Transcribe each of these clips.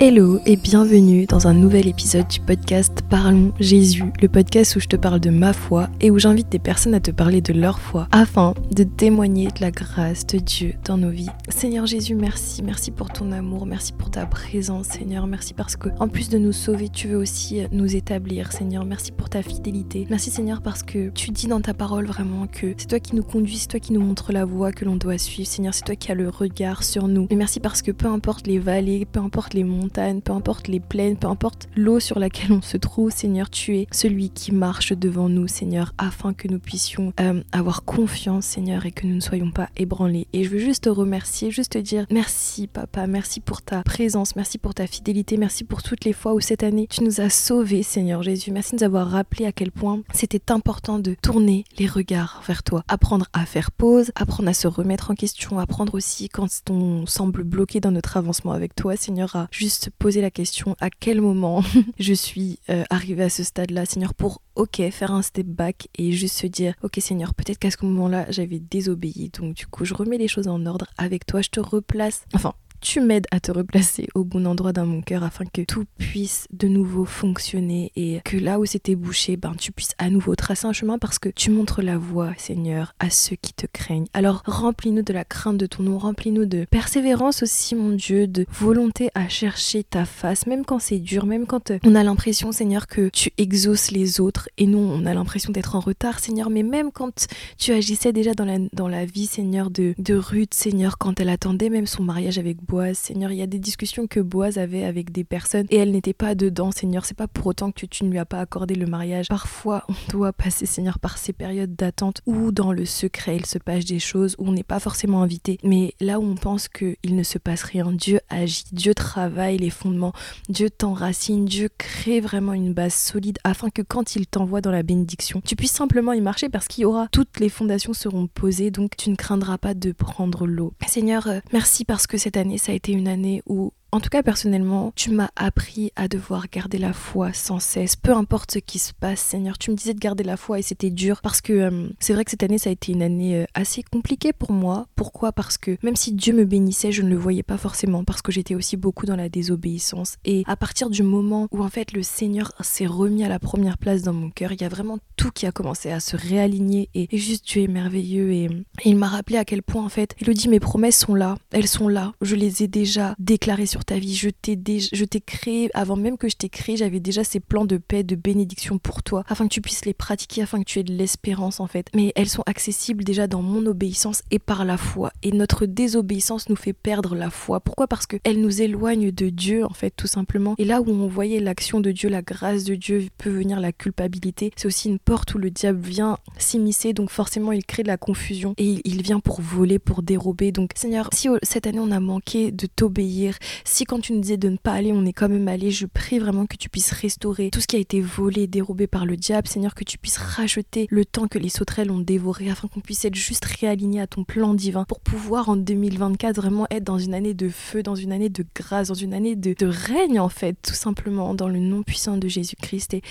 Hello et bienvenue dans un nouvel épisode du podcast Parlons Jésus, le podcast où je te parle de ma foi et où j'invite des personnes à te parler de leur foi afin de témoigner de la grâce de Dieu dans nos vies. Seigneur Jésus, merci, merci pour ton amour, merci pour ta présence Seigneur, merci parce que en plus de nous sauver, tu veux aussi nous établir Seigneur, merci pour ta fidélité. Merci Seigneur parce que tu dis dans ta parole vraiment que c'est toi qui nous conduis, c'est toi qui nous montre la voie que l'on doit suivre Seigneur, c'est toi qui as le regard sur nous. Et merci parce que peu importe les vallées, peu importe les monts peu importe les plaines, peu importe l'eau sur laquelle on se trouve, Seigneur, tu es celui qui marche devant nous, Seigneur, afin que nous puissions euh, avoir confiance, Seigneur, et que nous ne soyons pas ébranlés. Et je veux juste te remercier, juste te dire merci, Papa, merci pour ta présence, merci pour ta fidélité, merci pour toutes les fois où cette année tu nous as sauvés, Seigneur Jésus. Merci de nous avoir rappelé à quel point c'était important de tourner les regards vers toi, apprendre à faire pause, apprendre à se remettre en question, apprendre aussi quand on semble bloqué dans notre avancement avec toi, Seigneur, à juste poser la question à quel moment je suis euh, arrivée à ce stade-là, Seigneur, pour, ok, faire un step back et juste se dire, ok, Seigneur, peut-être qu'à ce moment-là, j'avais désobéi. Donc, du coup, je remets les choses en ordre avec toi, je te replace. Enfin, tu m'aides à te replacer au bon endroit dans mon cœur afin que tout puisse de nouveau fonctionner et que là où c'était bouché, ben tu puisses à nouveau tracer un chemin parce que tu montres la voie, Seigneur, à ceux qui te craignent. Alors remplis-nous de la crainte de ton nom, remplis-nous de persévérance aussi, mon Dieu, de volonté à chercher ta face, même quand c'est dur, même quand on a l'impression, Seigneur, que tu exauces les autres et nous, on a l'impression d'être en retard, Seigneur, mais même quand tu agissais déjà dans la, dans la vie, Seigneur, de, de Ruth, Seigneur, quand elle attendait même son mariage avec Boaz, Seigneur. Il y a des discussions que Boaz avait avec des personnes et elle n'était pas dedans, Seigneur. C'est pas pour autant que tu ne lui as pas accordé le mariage. Parfois, on doit passer, Seigneur, par ces périodes d'attente où dans le secret il se passe des choses, où on n'est pas forcément invité. Mais là où on pense qu'il ne se passe rien, Dieu agit, Dieu travaille les fondements, Dieu t'enracine, Dieu crée vraiment une base solide afin que quand il t'envoie dans la bénédiction, tu puisses simplement y marcher parce qu'il y aura toutes les fondations seront posées, donc tu ne craindras pas de prendre l'eau. Seigneur, euh, merci parce que cette année, ça a été une année où en tout cas, personnellement, tu m'as appris à devoir garder la foi sans cesse, peu importe ce qui se passe, Seigneur. Tu me disais de garder la foi et c'était dur parce que euh, c'est vrai que cette année, ça a été une année euh, assez compliquée pour moi. Pourquoi? Parce que même si Dieu me bénissait, je ne le voyais pas forcément parce que j'étais aussi beaucoup dans la désobéissance. Et à partir du moment où en fait le Seigneur s'est remis à la première place dans mon cœur, il y a vraiment tout qui a commencé à se réaligner et, juste Dieu est merveilleux et, il m'a rappelé à quel point en fait, il dit mes promesses sont là, elles sont là, je les ai déjà déclarées sur ta vie. Je t'ai, t'ai créé, avant même que je t'ai créé, j'avais déjà ces plans de paix, de bénédiction pour toi, afin que tu puisses les pratiquer, afin que tu aies de l'espérance en fait. Mais elles sont accessibles déjà dans mon obéissance et par la foi. Et notre désobéissance nous fait perdre la foi. Pourquoi? Parce qu'elle nous éloigne de Dieu en fait, tout simplement. Et là où on voyait l'action de Dieu, la grâce de Dieu, peut venir la culpabilité. C'est aussi une porte où le diable vient s'immiscer, donc forcément il crée de la confusion et il vient pour voler, pour dérober. Donc Seigneur, si cette année on a manqué de t'obéir, si quand tu nous disais de ne pas aller, on est quand même allé, je prie vraiment que tu puisses restaurer tout ce qui a été volé, dérobé par le diable, Seigneur, que tu puisses racheter le temps que les sauterelles ont dévoré, afin qu'on puisse être juste réaligné à ton plan divin, pour pouvoir en 2024 vraiment être dans une année de feu, dans une année de grâce, dans une année de, règne en fait, tout simplement, dans le nom puissant de Jésus-Christ. Et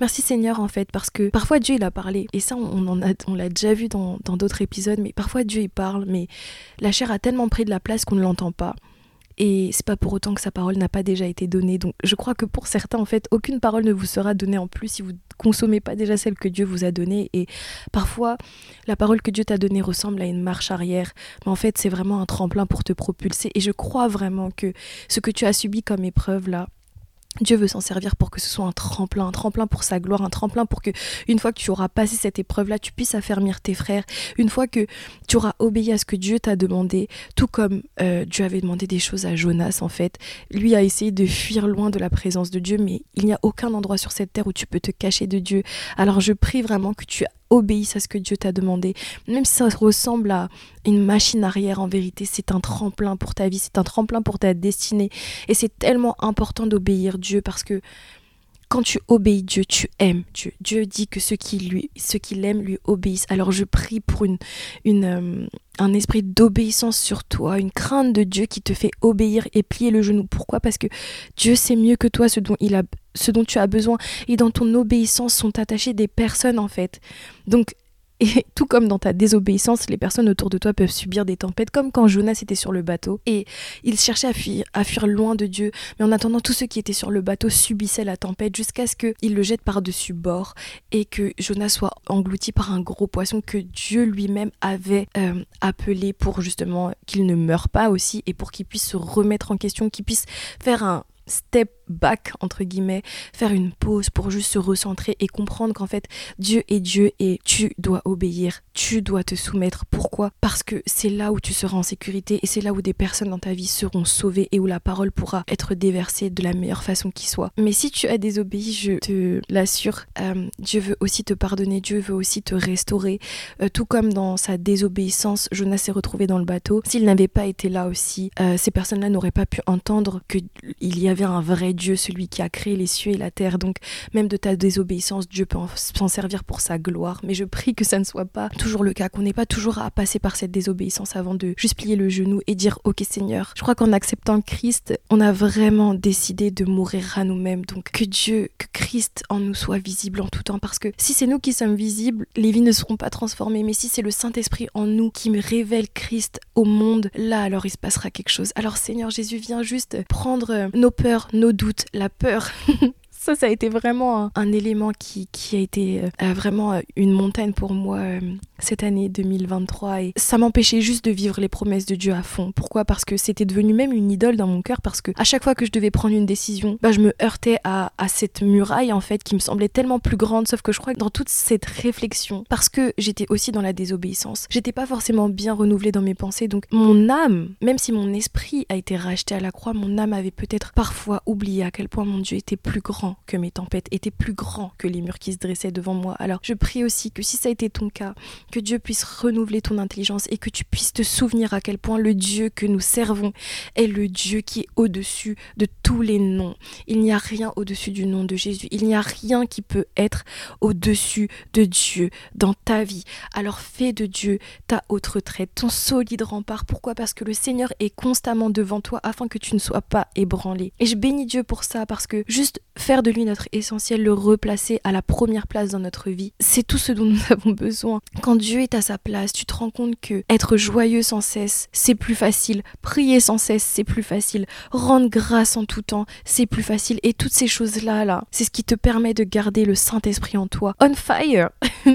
merci Seigneur en fait, parce que parfois Dieu il a parlé, et ça on, en a, on l'a déjà vu dans d'autres épisodes, mais parfois Dieu il parle, mais la chair a tellement pris de la place qu'on ne l'entend pas. Et c'est pas pour autant que sa parole n'a pas déjà été donnée. Donc je crois que pour certains, en fait, aucune parole ne vous sera donnée en plus si vous consommez pas déjà celle que Dieu vous a donnée. Et parfois, la parole que Dieu t'a donnée ressemble à une marche arrière. Mais en fait, c'est vraiment un tremplin pour te propulser. Et je crois vraiment que ce que tu as subi comme épreuve là, Dieu veut s'en servir pour que ce soit un tremplin, un tremplin pour sa gloire, un tremplin pour que une fois que tu auras passé cette épreuve-là, tu puisses affermir tes frères, une fois que tu auras obéi à ce que Dieu t'a demandé, tout comme euh, Dieu avait demandé des choses à Jonas en fait. Lui a essayé de fuir loin de la présence de Dieu, mais il n'y a aucun endroit sur cette terre où tu peux te cacher de Dieu. Alors je prie vraiment que tu obéisse à ce que Dieu t'a demandé. Même si ça ressemble à une machine arrière, en vérité, c'est un tremplin pour ta vie, c'est un tremplin pour ta destinée. Et c'est tellement important d'obéir Dieu parce que quand tu obéis Dieu, tu aimes Dieu. Dieu dit que ceux qui lui, ceux qui l'aiment lui obéissent. Alors je prie pour une, euh, un esprit d'obéissance sur toi, une crainte de Dieu qui te fait obéir et plier le genou. Pourquoi? Parce que Dieu sait mieux que toi ce dont ce dont tu as besoin et dans ton obéissance sont attachées des personnes en fait. Donc Et tout comme dans ta désobéissance, les personnes autour de toi peuvent subir des tempêtes, comme quand Jonas était sur le bateau et il cherchait à fuir, à fuir loin de Dieu. Mais en attendant, tous ceux qui étaient sur le bateau subissaient la tempête jusqu'à ce qu'il le jette par-dessus bord et que Jonas soit englouti par un gros poisson que Dieu lui-même avait euh, appelé pour justement qu'il ne meure pas aussi et pour qu'il puisse se remettre en question, qu'il puisse faire un step back entre guillemets, faire une pause pour juste se recentrer et comprendre qu'en fait Dieu est Dieu et tu dois obéir, tu dois te soumettre. Pourquoi? Parce que c'est là où tu seras en sécurité et c'est là où des personnes dans ta vie seront sauvées et où la parole pourra être déversée de la meilleure façon qui soit. Mais si tu as désobéi, je te l'assure, euh, Dieu veut aussi te pardonner, Dieu veut aussi te restaurer. Euh, tout comme dans sa désobéissance, Jonas s'est retrouvé dans le bateau. S'il n'avait pas été là aussi, euh, ces personnes-là n'auraient pas pu entendre qu'il y avait un vrai Dieu, celui qui a créé les cieux et la terre. Donc même de ta désobéissance, Dieu peut s'en servir pour sa gloire. Mais je prie que ça ne soit pas toujours le cas, qu'on n'ait pas toujours à passer par cette désobéissance avant de juste plier le genou et dire Ok Seigneur, je crois qu'en acceptant Christ, on a vraiment décidé de mourir à nous-mêmes. Donc que Dieu, que Christ en nous soit visible en tout temps. Parce que si c'est nous qui sommes visibles, les vies ne seront pas transformées. Mais si c'est le Saint-Esprit en nous qui me révèle Christ au monde, là alors il se passera quelque chose. Alors Seigneur Jésus, viens juste prendre nos peurs, nos doutes la peur. ça, ça a été vraiment un, élément qui, qui, a été euh, vraiment euh, une montagne pour moi euh, cette année 2023 et ça m'empêchait juste de vivre les promesses de Dieu à fond. Pourquoi? Parce que c'était devenu même une idole dans mon cœur parce que à chaque fois que je devais prendre une décision, bah, je me heurtais à, à, cette muraille en fait qui me semblait tellement plus grande. Sauf que je crois que dans toute cette réflexion parce que j'étais aussi dans la désobéissance, j'étais pas forcément bien renouvelée dans mes pensées. Donc mon âme, même si mon esprit a été racheté à la croix, mon âme avait peut-être parfois oublié à quel point mon Dieu était plus grand que mes tempêtes, était plus grand que les murs qui se dressaient devant moi. Alors je prie aussi que si ça a été ton cas, que Dieu puisse renouveler ton intelligence et que tu puisses te souvenir à quel point le Dieu que nous servons est le Dieu qui est au-dessus de tous les noms. Il n'y a rien au-dessus du nom de Jésus. Il n'y a rien qui peut être au-dessus de Dieu dans ta vie. Alors fais de Dieu ta haute retraite, ton solide rempart. Pourquoi? Parce que le Seigneur est constamment devant toi afin que tu ne sois pas ébranlé. Et je bénis Dieu pour ça parce que juste faire de lui notre essentiel, le replacer à la première place dans notre vie, c'est tout ce dont nous avons besoin. Quand Dieu est à sa place, tu te rends compte que être joyeux sans cesse, c'est plus facile. Prier sans cesse, c'est plus facile. Rendre grâce en tout temps, c'est plus facile. Et toutes ces choses-là, là, c'est ce qui te permet de garder le Saint-Esprit en toi. On fire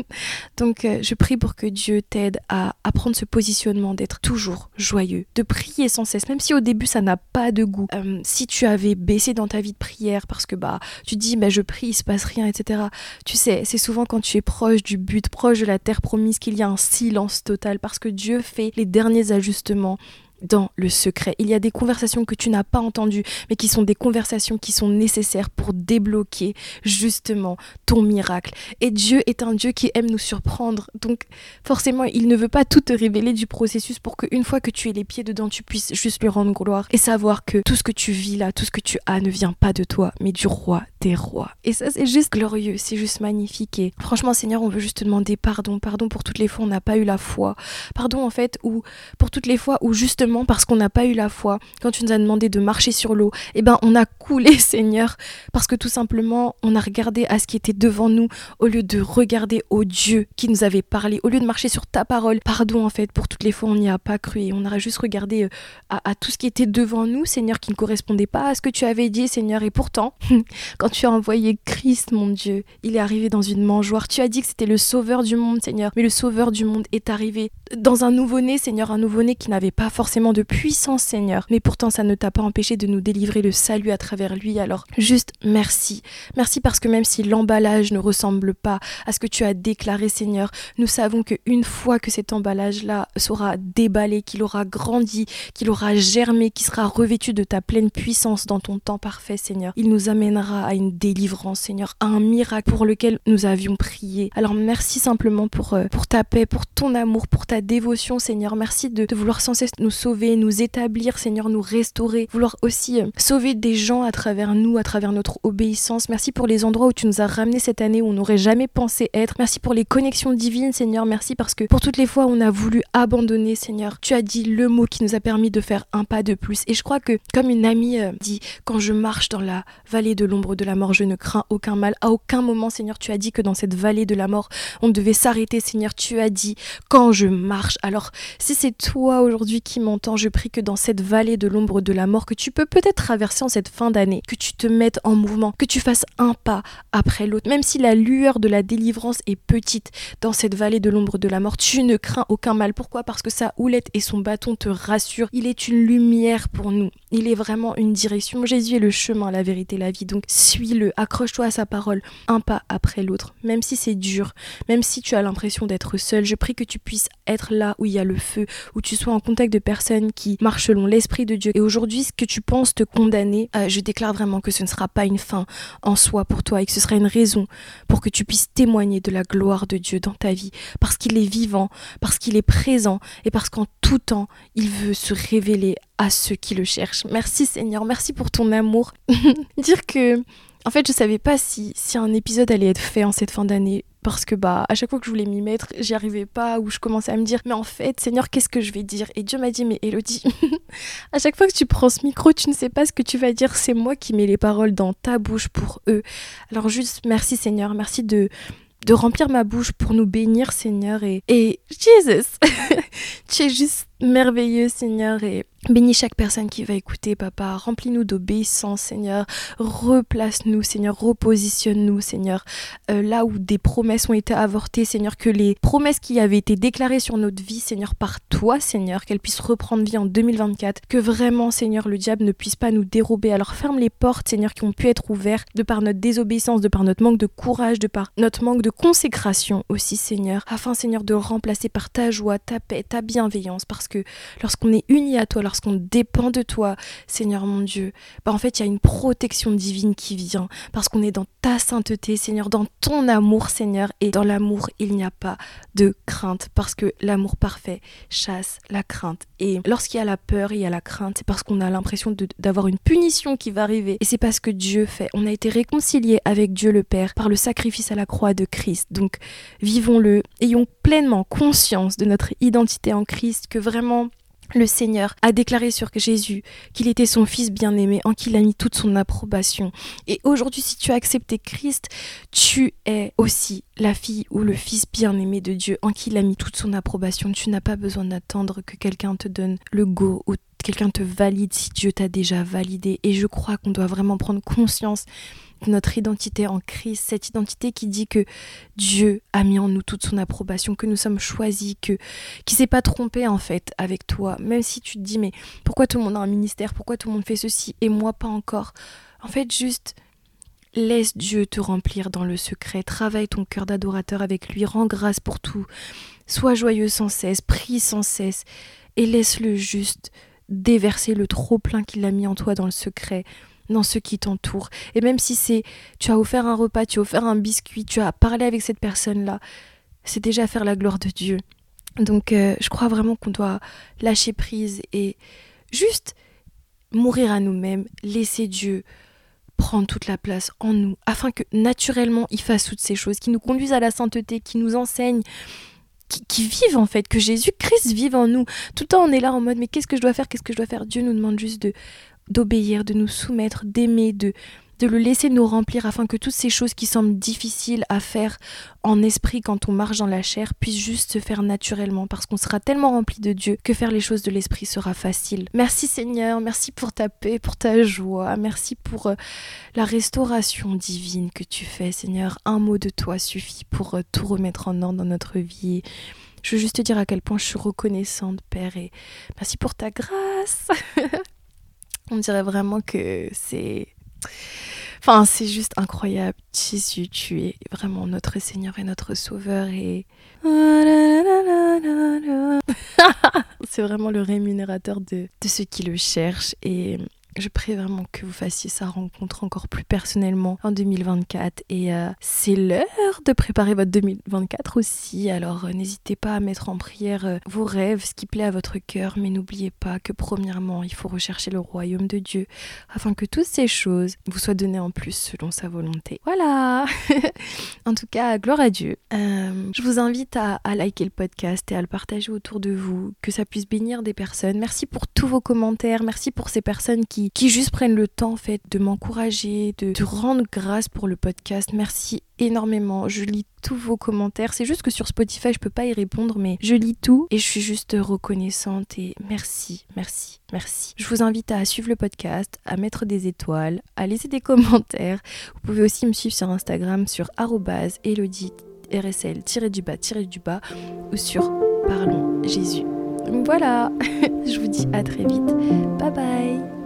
Donc, euh, je prie pour que Dieu t'aide à, prendre ce positionnement d'être toujours joyeux, de prier sans cesse, même si au début ça n'a pas de goût. Euh, si tu avais baissé dans ta vie de prière parce que bah tu dis mais je prie, il se passe rien, etc. Tu sais, c'est souvent quand tu es proche du but, proche de la terre promise qu'il y a un silence total parce que Dieu fait les derniers ajustements dans le secret. Il y a des conversations que tu n'as pas entendues, mais qui sont des conversations qui sont nécessaires pour débloquer justement ton miracle. Et Dieu est un Dieu qui aime nous surprendre. Donc forcément, il ne veut pas tout te révéler du processus pour qu'une fois que tu aies les pieds dedans, tu puisses juste lui rendre gloire et savoir que tout ce que tu vis là, tout ce que tu as ne vient pas de toi, mais du roi des rois. Et ça, c'est juste glorieux, c'est juste magnifique. Et franchement, Seigneur, on veut juste te demander pardon, pardon pour toutes les fois où on n'a pas eu la foi. Pardon en fait, ou pour toutes les fois où justement parce qu'on n'a pas eu la foi. Quand tu nous as demandé de marcher sur l'eau, eh ben on a coulé, Seigneur, parce que tout simplement on a regardé à ce qui était devant nous au lieu de regarder au Dieu qui nous avait parlé, au lieu de marcher sur ta parole. Pardon en fait pour toutes les fois on n'y a pas cru et on aurait juste regardé euh, à, tout ce qui était devant nous, Seigneur, qui ne correspondait pas à ce que tu avais dit, Seigneur. Et pourtant, quand tu as envoyé Christ, mon Dieu, il est arrivé dans une mangeoire. Tu as dit que c'était le sauveur du monde, Seigneur, mais le sauveur du monde est arrivé dans un nouveau-né, Seigneur, un nouveau-né qui n'avait pas forcément de puissance, Seigneur. Mais pourtant, ça ne t'a pas empêché de nous délivrer le salut à travers lui. Alors, juste merci. Merci parce que même si l'emballage ne ressemble pas à ce que tu as déclaré, Seigneur, nous savons qu'une fois que cet emballage-là sera déballé, qu'il aura grandi, qu'il aura germé, qu'il sera revêtu de ta pleine puissance dans ton temps parfait, Seigneur, il nous amènera à une délivrance, Seigneur, à un miracle pour lequel nous avions prié. Alors, merci simplement pour, euh, pour ta paix, pour ton amour, pour ta dévotion, Seigneur. Merci de, vouloir sans cesse nous sauver nous établir, Seigneur, nous restaurer, vouloir aussi euh, sauver des gens à travers nous, à travers notre obéissance. Merci pour les endroits où tu nous as ramenés cette année où on n'aurait jamais pensé être. Merci pour les connexions divines, Seigneur. Merci parce que pour toutes les fois on a voulu abandonner, Seigneur, tu as dit le mot qui nous a permis de faire un pas de plus. Et je crois que, comme une amie euh, dit, quand je marche dans la vallée de l'ombre de la la mort, je ne crains aucun mal. À aucun moment, Seigneur, tu as dit que dans cette vallée de la mort, on devait s'arrêter, Seigneur. Tu as dit quand je marche. Alors, si c'est toi aujourd'hui qui m'entends, je prie que dans cette vallée de l'ombre de la mort que tu peux peut-être traverser en cette fin d'année, que tu te mettes en mouvement, que tu fasses un pas après l'autre, même si la lueur de la délivrance est petite dans cette vallée de l'ombre de la mort, tu ne crains aucun mal. Pourquoi? Parce que sa houlette et son bâton te rassurent. Il est une lumière pour nous. Il est vraiment une direction. Jésus est le chemin, la vérité, la vie. Donc suis-le, accroche-toi à sa parole, un pas après l'autre. Même si c'est dur, même si tu as l'impression d'être seul, je prie que tu puisses être là où il y a le feu, où tu sois en contact de personnes qui marchent selon l'Esprit de Dieu. Et aujourd'hui, ce que tu penses te condamner, euh, je déclare vraiment que ce ne sera pas une fin en soi pour toi et que ce sera une raison pour que tu puisses témoigner de la gloire de Dieu dans ta vie, parce qu'il est vivant, parce qu'il est présent et parce qu'en tout temps, il veut se révéler à ceux qui le cherchent. Merci Seigneur, merci pour ton amour. Dire que, en fait, je savais pas si, si un épisode allait être fait en cette fin d'année parce que bah à chaque fois que je voulais m'y mettre, j'y arrivais pas ou je commençais à me dire mais en fait Seigneur qu'est-ce que je vais dire? Et Dieu m'a dit mais Elodie, à chaque fois que tu prends ce micro, tu ne sais pas ce que tu vas dire, c'est moi qui mets les paroles dans ta bouche pour eux. Alors juste merci Seigneur, merci de remplir ma bouche pour nous bénir Seigneur et et Jesus, tu es juste merveilleux Seigneur et Bénis chaque personne qui va écouter, papa. Remplis-nous d'obéissance, Seigneur. Replace-nous, Seigneur. Repositionne-nous, Seigneur. Euh, là où des promesses ont été avortées, Seigneur, que les promesses qui avaient été déclarées sur notre vie, Seigneur, par toi, Seigneur, qu'elles puissent reprendre vie en 2024. Que vraiment, Seigneur, le diable ne puisse pas nous dérober. Alors ferme les portes, Seigneur, qui ont pu être ouvertes de par notre désobéissance, de par notre manque de courage, de par notre manque de consécration aussi, Seigneur. Afin, Seigneur, de remplacer par ta joie, ta paix, ta bienveillance. Parce que lorsqu'on est unis à toi, lorsqu'on dépend de toi, Seigneur mon Dieu, bah en fait, il y a une protection divine qui vient parce qu'on est dans ta sainteté, Seigneur, dans ton amour, Seigneur, et dans l'amour, il n'y a pas de crainte parce que l'amour parfait chasse la crainte. Et lorsqu'il y a la peur, il y a la crainte, c'est parce qu'on a l'impression d'avoir une punition qui va arriver. Et c'est parce que Dieu fait. On a été réconciliés avec Dieu le Père par le sacrifice à la croix de Christ. Donc, vivons-le, ayons pleinement conscience de notre identité en Christ, que vraiment le Seigneur a déclaré sur Jésus qu'il était son Fils bien-aimé, en qui il a mis toute son approbation. Et aujourd'hui, si tu as accepté Christ, tu es aussi la fille ou le Fils bien-aimé de Dieu, en qui il a mis toute son approbation. Tu n'as pas besoin d'attendre que quelqu'un te donne le go ou quelqu'un te valide si Dieu t'a déjà validé. Et je crois qu'on doit vraiment prendre conscience notre identité en Christ, cette identité qui dit que Dieu a mis en nous toute son approbation, que nous sommes choisis, que qui s'est pas trompé en fait avec toi, même si tu te dis mais pourquoi tout le monde a un ministère, pourquoi tout le monde fait ceci? Et moi pas encore. En fait, juste laisse Dieu te remplir dans le secret, travaille ton cœur d'adorateur avec lui, rends grâce pour tout, sois joyeux sans cesse, prie sans cesse. Et laisse-le juste déverser le trop plein qu'il a mis en toi dans le secret dans ceux qui t'entourent. Et même si c'est tu as offert un repas, tu as offert un biscuit, tu as parlé avec cette personne-là, c'est déjà faire la gloire de Dieu. Donc euh, je crois vraiment qu'on doit lâcher prise et juste mourir à nous-mêmes, laisser Dieu prendre toute la place en nous, afin que naturellement il fasse toutes ces choses, qui nous conduisent à la sainteté, qui nous enseignent, qui, qui, vivent en fait, que Jésus-Christ vive en nous. Tout le temps on est là en mode mais qu'est-ce que je dois faire, qu'est-ce que je dois faire? Dieu nous demande juste de d'obéir, de nous soumettre, d'aimer, de, de le laisser nous remplir afin que toutes ces choses qui semblent difficiles à faire en esprit quand on marche dans la chair puissent juste se faire naturellement parce qu'on sera tellement rempli de Dieu que faire les choses de l'esprit sera facile. Merci Seigneur, merci pour ta paix, pour ta joie, merci pour euh, la restauration divine que tu fais Seigneur. Un mot de toi suffit pour euh, tout remettre en ordre dans notre vie. Je veux juste te dire à quel point je suis reconnaissante Père et merci pour ta grâce. On dirait vraiment que c'est... Enfin, c'est juste incroyable. Jésus, tu es vraiment notre Seigneur et notre Sauveur et... c'est vraiment le rémunérateur de, de ceux qui le cherchent et je prie vraiment que vous fassiez sa rencontre encore plus personnellement en 2024 et euh, c'est l'heure de préparer votre 2024 aussi. Alors euh, n'hésitez pas à mettre en prière euh, vos rêves, ce qui plaît à votre cœur, mais n'oubliez pas que premièrement, il faut rechercher le royaume de Dieu afin que toutes ces choses vous soient données en plus selon sa volonté. Voilà. en tout cas, gloire à Dieu. je vous invite à, à liker le podcast et à le partager autour de vous, que ça puisse bénir des personnes. Merci pour tous vos commentaires, merci pour ces personnes qui qui, juste prennent le temps en fait de m'encourager, de, de rendre grâce pour le podcast. Merci énormément. Je lis tous vos commentaires. C'est juste que sur Spotify, je peux pas y répondre, mais je lis tout et je suis juste reconnaissante et merci, merci, merci. Je vous invite à suivre le podcast, à mettre des étoiles, à laisser des commentaires. Vous pouvez aussi me suivre sur Instagram sur elodie rsl-du-bas du bas ou sur Parlons Jésus. Voilà, je vous dis à très vite. Bye bye